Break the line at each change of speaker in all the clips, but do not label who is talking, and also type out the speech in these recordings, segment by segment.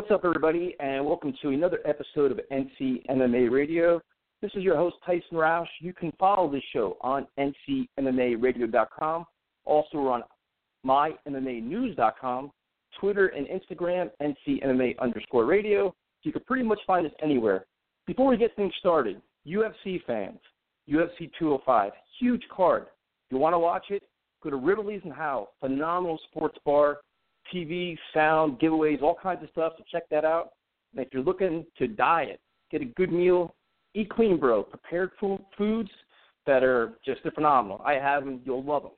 What's up, everybody, and welcome to another episode of NC MMA Radio. This is your host, Tyson Roush. You can follow this show on NCMMARadio.com. Also, we're on MyMMANews.com, Twitter and Instagram, NCMMA underscore radio. You can pretty much find us anywhere. Before we get things started, UFC fans, UFC 205, huge card. If you want to watch it, go to Rivoli's and Howell, phenomenal sports bar TV, sound, giveaways, all kinds of stuff. So check that out. And if you're looking to diet, get a good meal, eat clean, bro. Prepared food, foods that are just phenomenal. I have them. You'll love them.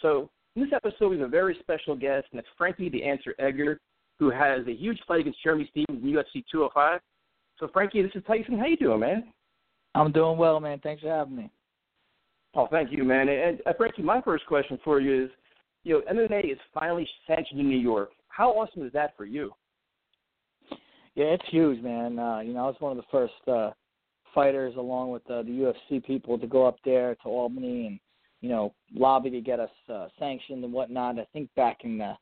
So in this episode, we have a very special guest, and it's Frankie the Answer Edgar, who has a huge fight against Jeremy Stephens in UFC 205. So Frankie, this is Tyson. How you doing, man?
I'm doing well, man. Thanks for having me.
Oh, thank you, man. And uh, Frankie, my first question for you is you know, MMA is finally sanctioned in New York. How awesome is that for you?
Yeah, it's huge, man. Uh, you know, I was one of the first uh, fighters, along with uh, the UFC people, to go up there to Albany and you know lobby to get us uh, sanctioned and whatnot. I think back in uh,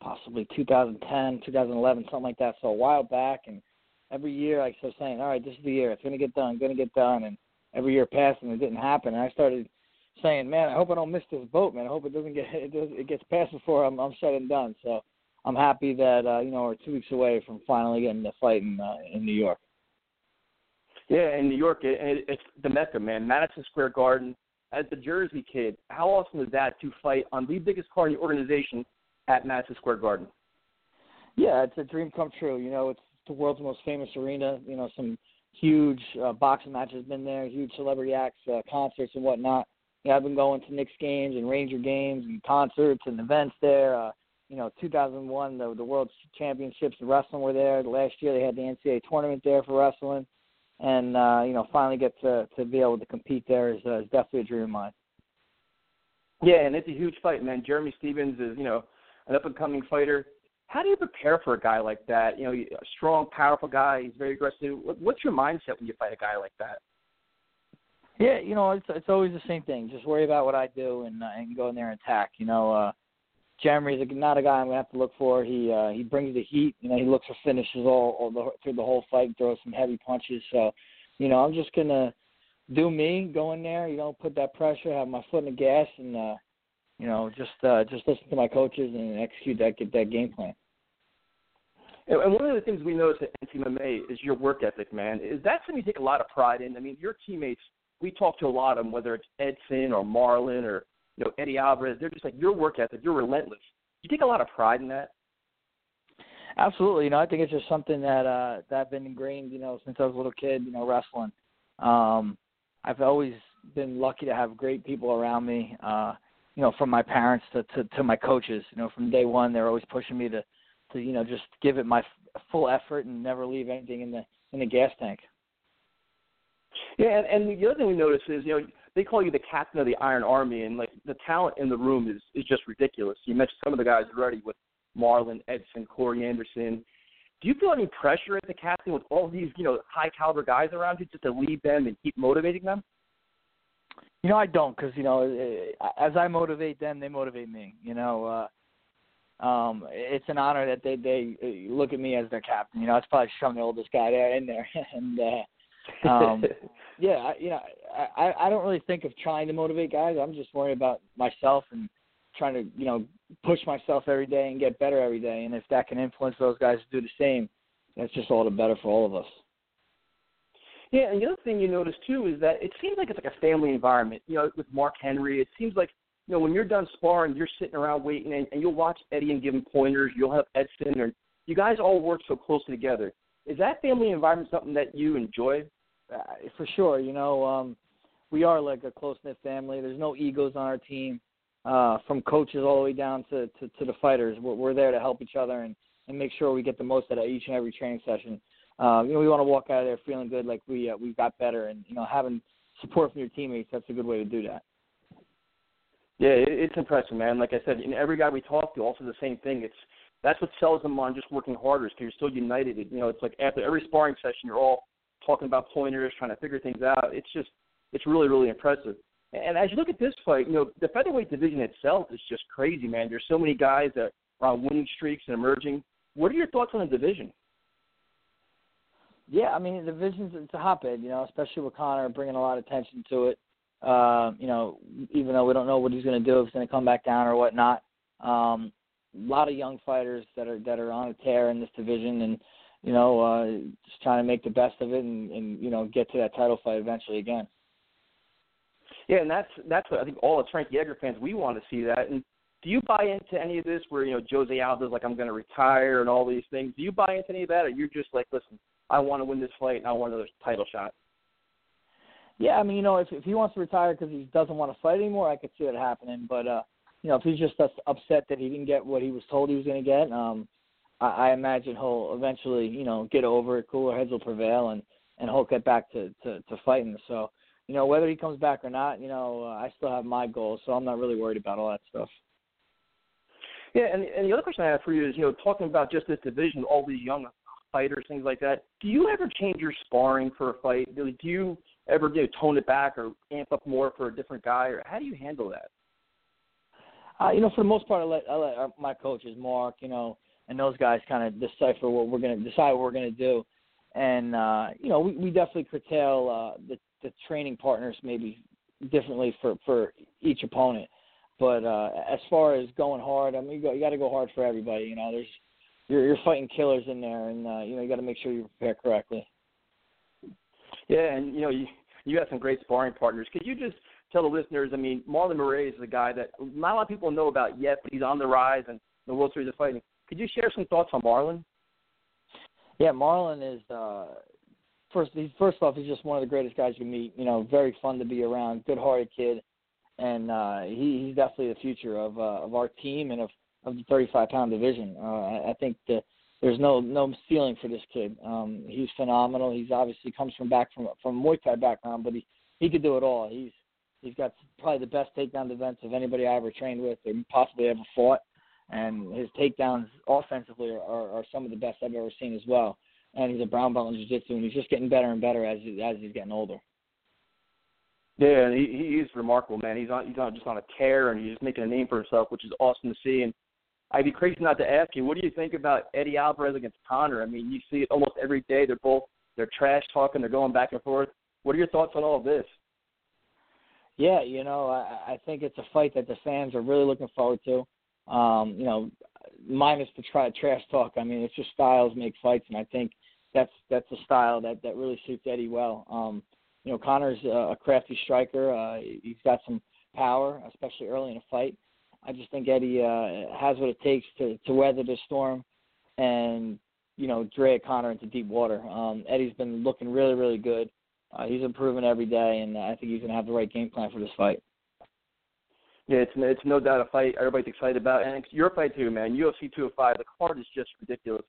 possibly 2010, 2011, something like that. So a while back, and every year I kept saying, "All right, this is the year. It's going to get done. Going to get done." And every year passed, and it didn't happen. And I started saying, "Man, I hope I don't miss this boat, man. I hope it doesn't get it, does, it gets past before I'm I'm said and done." So I'm happy that uh, you know we're two weeks away from finally getting the fight in uh, in New York.
Yeah, in New York, it, it, it's the mecca, man. Madison Square Garden. As the Jersey kid, how awesome is that to fight on the biggest card in the organization at Madison Square Garden?
Yeah, it's a dream come true. You know, it's the world's most famous arena. You know, some huge uh, boxing matches been there, huge celebrity acts, uh, concerts and whatnot. Know, I've been going to Knicks games and Ranger games and concerts and events there. Uh, you know, 2001, the the World Championships in wrestling were there. Last year they had the NCAA tournament there for wrestling, and uh, you know, finally get to to be able to compete there is, uh, is definitely a dream of mine.
Yeah, and it's a huge fight, man. Jeremy Stephens is you know an up and coming fighter. How do you prepare for a guy like that? You know, a strong, powerful guy. He's very aggressive. What's your mindset when you fight a guy like that?
Yeah, you know, it's it's always the same thing. Just worry about what I do and uh, and go in there and attack. You know, uh Jeremy's a, not a guy I'm gonna have to look for. He uh he brings the heat. You know, he looks for finishes all, all the, through the whole fight, and throws some heavy punches. So, you know, I'm just gonna do me, go in there. You know, put that pressure, have my foot in the gas, and uh, you know, just uh just listen to my coaches and execute that get that game plan.
And one of the things we notice at NCMMA is your work ethic, man. Is that something you take a lot of pride in? I mean, your teammates we talk to a lot of them, whether it's Edson or Marlon or you know Eddie Alvarez. They're just like your work ethic. You're relentless. You take a lot of pride in that.
Absolutely. You know, I think it's just something that uh that I've been ingrained. You know, since I was a little kid. You know, wrestling. Um, I've always been lucky to have great people around me. Uh, you know, from my parents to, to to my coaches. You know, from day one, they're always pushing me to to you know just give it my full effort and never leave anything in the in the gas tank.
Yeah, and, and the other thing we notice is, you know, they call you the captain of the Iron Army, and like the talent in the room is is just ridiculous. You mentioned some of the guys already with Marlon Edson, Corey Anderson. Do you feel any pressure as the captain with all these, you know, high caliber guys around you, just to lead them and keep motivating them?
You know, I don't, because you know, as I motivate them, they motivate me. You know, uh, um, it's an honor that they they look at me as their captain. You know, it's probably showing the oldest guy there in there, and uh, um, yeah, you know, I I don't really think of trying to motivate guys. I'm just worried about myself and trying to you know push myself every day and get better every day. And if that can influence those guys to do the same, that's just all the better for all of us.
Yeah, and the other thing you notice too is that it seems like it's like a family environment. You know, with Mark Henry, it seems like you know when you're done sparring, you're sitting around waiting, and, and you'll watch Eddie and give him pointers. You'll have Edson or you guys all work so closely together. Is that family environment something that you enjoy?
Uh, for sure, you know, um, we are like a close knit family. There's no egos on our team, uh, from coaches all the way down to to, to the fighters. We're, we're there to help each other and and make sure we get the most out of each and every training session. Uh, you know, we want to walk out of there feeling good, like we uh, we got better, and you know, having support from your teammates. That's a good way to do that.
Yeah, it's impressive, man. Like I said, and every guy we talk to also the same thing. It's that's what sells them on just working harder, because you're still united. You know, it's like after every sparring session, you're all talking about pointers, trying to figure things out. It's just, it's really, really impressive. And as you look at this fight, you know, the featherweight division itself is just crazy, man. There's so many guys that are on winning streaks and emerging. What are your thoughts on the division?
Yeah, I mean, the division's it's a hotbed, you know, especially with Conor bringing a lot of attention to it. Uh, you know, even though we don't know what he's going to do, if he's going to come back down or whatnot. Um, a lot of young fighters that are that are on a tear in this division, and you know, uh, just trying to make the best of it and, and you know get to that title fight eventually again.
Yeah, and that's that's what I think all the Frankie Edgar fans we want to see that. And do you buy into any of this where you know Jose Aldo's like I'm going to retire and all these things? Do you buy into any of that, or you're just like, listen, I want to win this fight and I want another title shot?
Yeah, I mean, you know, if if he wants to retire because he doesn't want to fight anymore, I could see it happening. But uh, you know, if he's just upset that he didn't get what he was told he was going to get, um, I, I imagine he'll eventually, you know, get over it. Cooler heads will prevail, and and he'll get back to to, to fighting. So, you know, whether he comes back or not, you know, uh, I still have my goals, so I'm not really worried about all that stuff.
Yeah, and and the other question I have for you is, you know, talking about just this division, all these young fighters, things like that. Do you ever change your sparring for a fight? Do you ever you know, tone it back or amp up more for a different guy, or how do you handle that?
Uh, you know, for the most part, I let I let our, my coaches, Mark, you know, and those guys kind of decipher what we're going to decide what we're going to do, and uh, you know, we, we definitely curtail uh, the the training partners maybe differently for for each opponent. But uh, as far as going hard, I mean, you, go, you got to go hard for everybody. You know, there's you're, you're fighting killers in there, and uh, you know you got to make sure you prepare correctly.
Yeah, and you know you you have some great sparring partners. Could you just tell the listeners? I mean, Marlon Moraes is a guy that not a lot of people know about yet, but he's on the rise and the World Series of Fighting. Could you share some thoughts on Marlon?
Yeah, Marlon is uh, first. He's first off, he's just one of the greatest guys you meet. You know, very fun to be around, good-hearted kid, and uh, he, he's definitely the future of uh, of our team and of of the 35 pound division. Uh, I, I think that there's no no ceiling for this kid. Um, he's phenomenal. He's obviously comes from back from from Muay Thai background, but he he could do it all. He's he's got probably the best takedown defense of anybody I ever trained with or possibly ever fought. And his takedowns offensively are, are, are some of the best I've ever seen as well. And he's a brown belt in jiu-jitsu, and he's just getting better and better as as he's getting older.
Yeah, and he, he is remarkable, man. He's on he's on just on a tear, and he's just making a name for himself, which is awesome to see. And I'd be crazy not to ask you, what do you think about Eddie Alvarez against Conor? I mean, you see it almost every day. They're both they're trash talking, they're going back and forth. What are your thoughts on all of this?
Yeah, you know, I, I think it's a fight that the fans are really looking forward to. Um, you know, minus the try trash talk. I mean, it's just styles make fights, and I think that's that's a style that that really suits Eddie well. Um, you know, Conor's a, a crafty striker. Uh, he's got some power, especially early in a fight. I just think Eddie uh, has what it takes to to weather the storm and you know drag Conor into deep water. Um, Eddie's been looking really really good. Uh, he's improving every day, and I think he's going to have the right game plan for this fight.
Yeah, it's it's no doubt a fight everybody's excited about, and it's your fight too, man. UFC 205, the card is just ridiculous.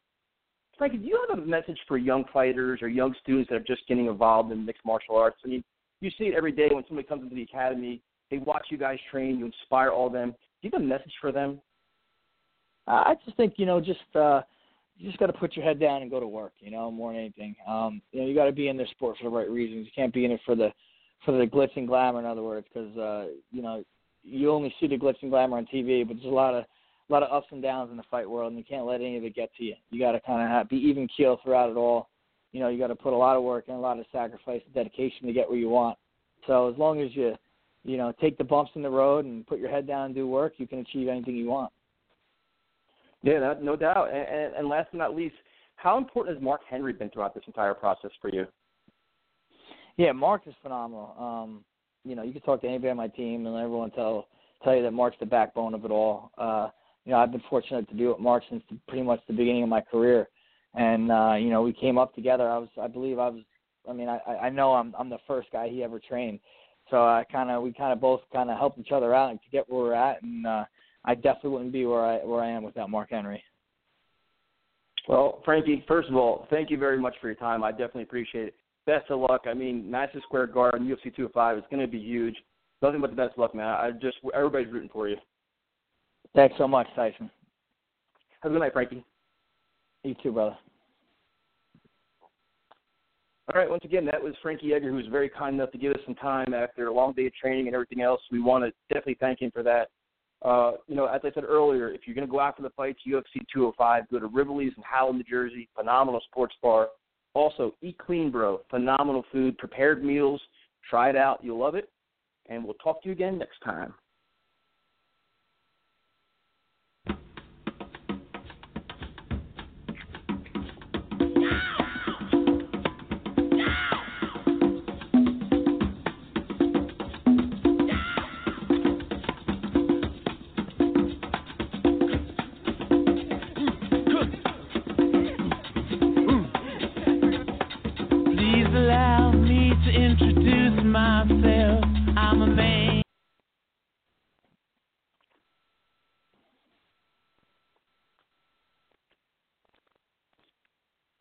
Frankie, do you have a message for young fighters or young students that are just getting involved in mixed martial arts? I mean, you see it every day when somebody comes into the academy. They watch you guys train. You inspire all of them. Do you have a message for them?
I just think you know, just uh, you just got to put your head down and go to work. You know, more than anything. Um, you know, you got to be in this sport for the right reasons. You can't be in it for the for the glitz and glamour. In other words, because uh, you know you only see the glitz and glamour on TV, but there's a lot of a lot of ups and downs in the fight world, and you can't let any of it get to you. You got to kind of be even keel throughout it all. You know, you got to put a lot of work and a lot of sacrifice and dedication to get where you want. So as long as you, you know, take the bumps in the road and put your head down and do work, you can achieve anything you want.
Yeah, that, no doubt. And, and, and last but not least, how important has Mark Henry been throughout this entire process for you?
Yeah, Mark is phenomenal. Um, you know, you can talk to anybody on my team, and everyone tell tell you that Mark's the backbone of it all. Uh, you know I've been fortunate to be with Mark since the, pretty much the beginning of my career, and uh, you know we came up together. I was I believe I was I mean I I know I'm I'm the first guy he ever trained, so I kind of we kind of both kind of helped each other out to get where we're at, and uh, I definitely wouldn't be where I where I am without Mark Henry.
Well, Frankie, first of all, thank you very much for your time. I definitely appreciate it. Best of luck. I mean, Madison Square Garden, UFC 205 is going to be huge. Nothing but the best of luck, man. I just everybody's rooting for you.
Thanks so much, Tyson.
Have a good night, Frankie.
You too, brother.
All right, once again, that was Frankie Edgar, who was very kind enough to give us some time after a long day of training and everything else. We want to definitely thank him for that. Uh, you know, as I said earlier, if you're going to go after the fights, UFC 205, go to Rivoli's in Howell, New Jersey. Phenomenal sports bar. Also, Eat Clean Bro. Phenomenal food, prepared meals. Try it out. You'll love it. And we'll talk to you again next time.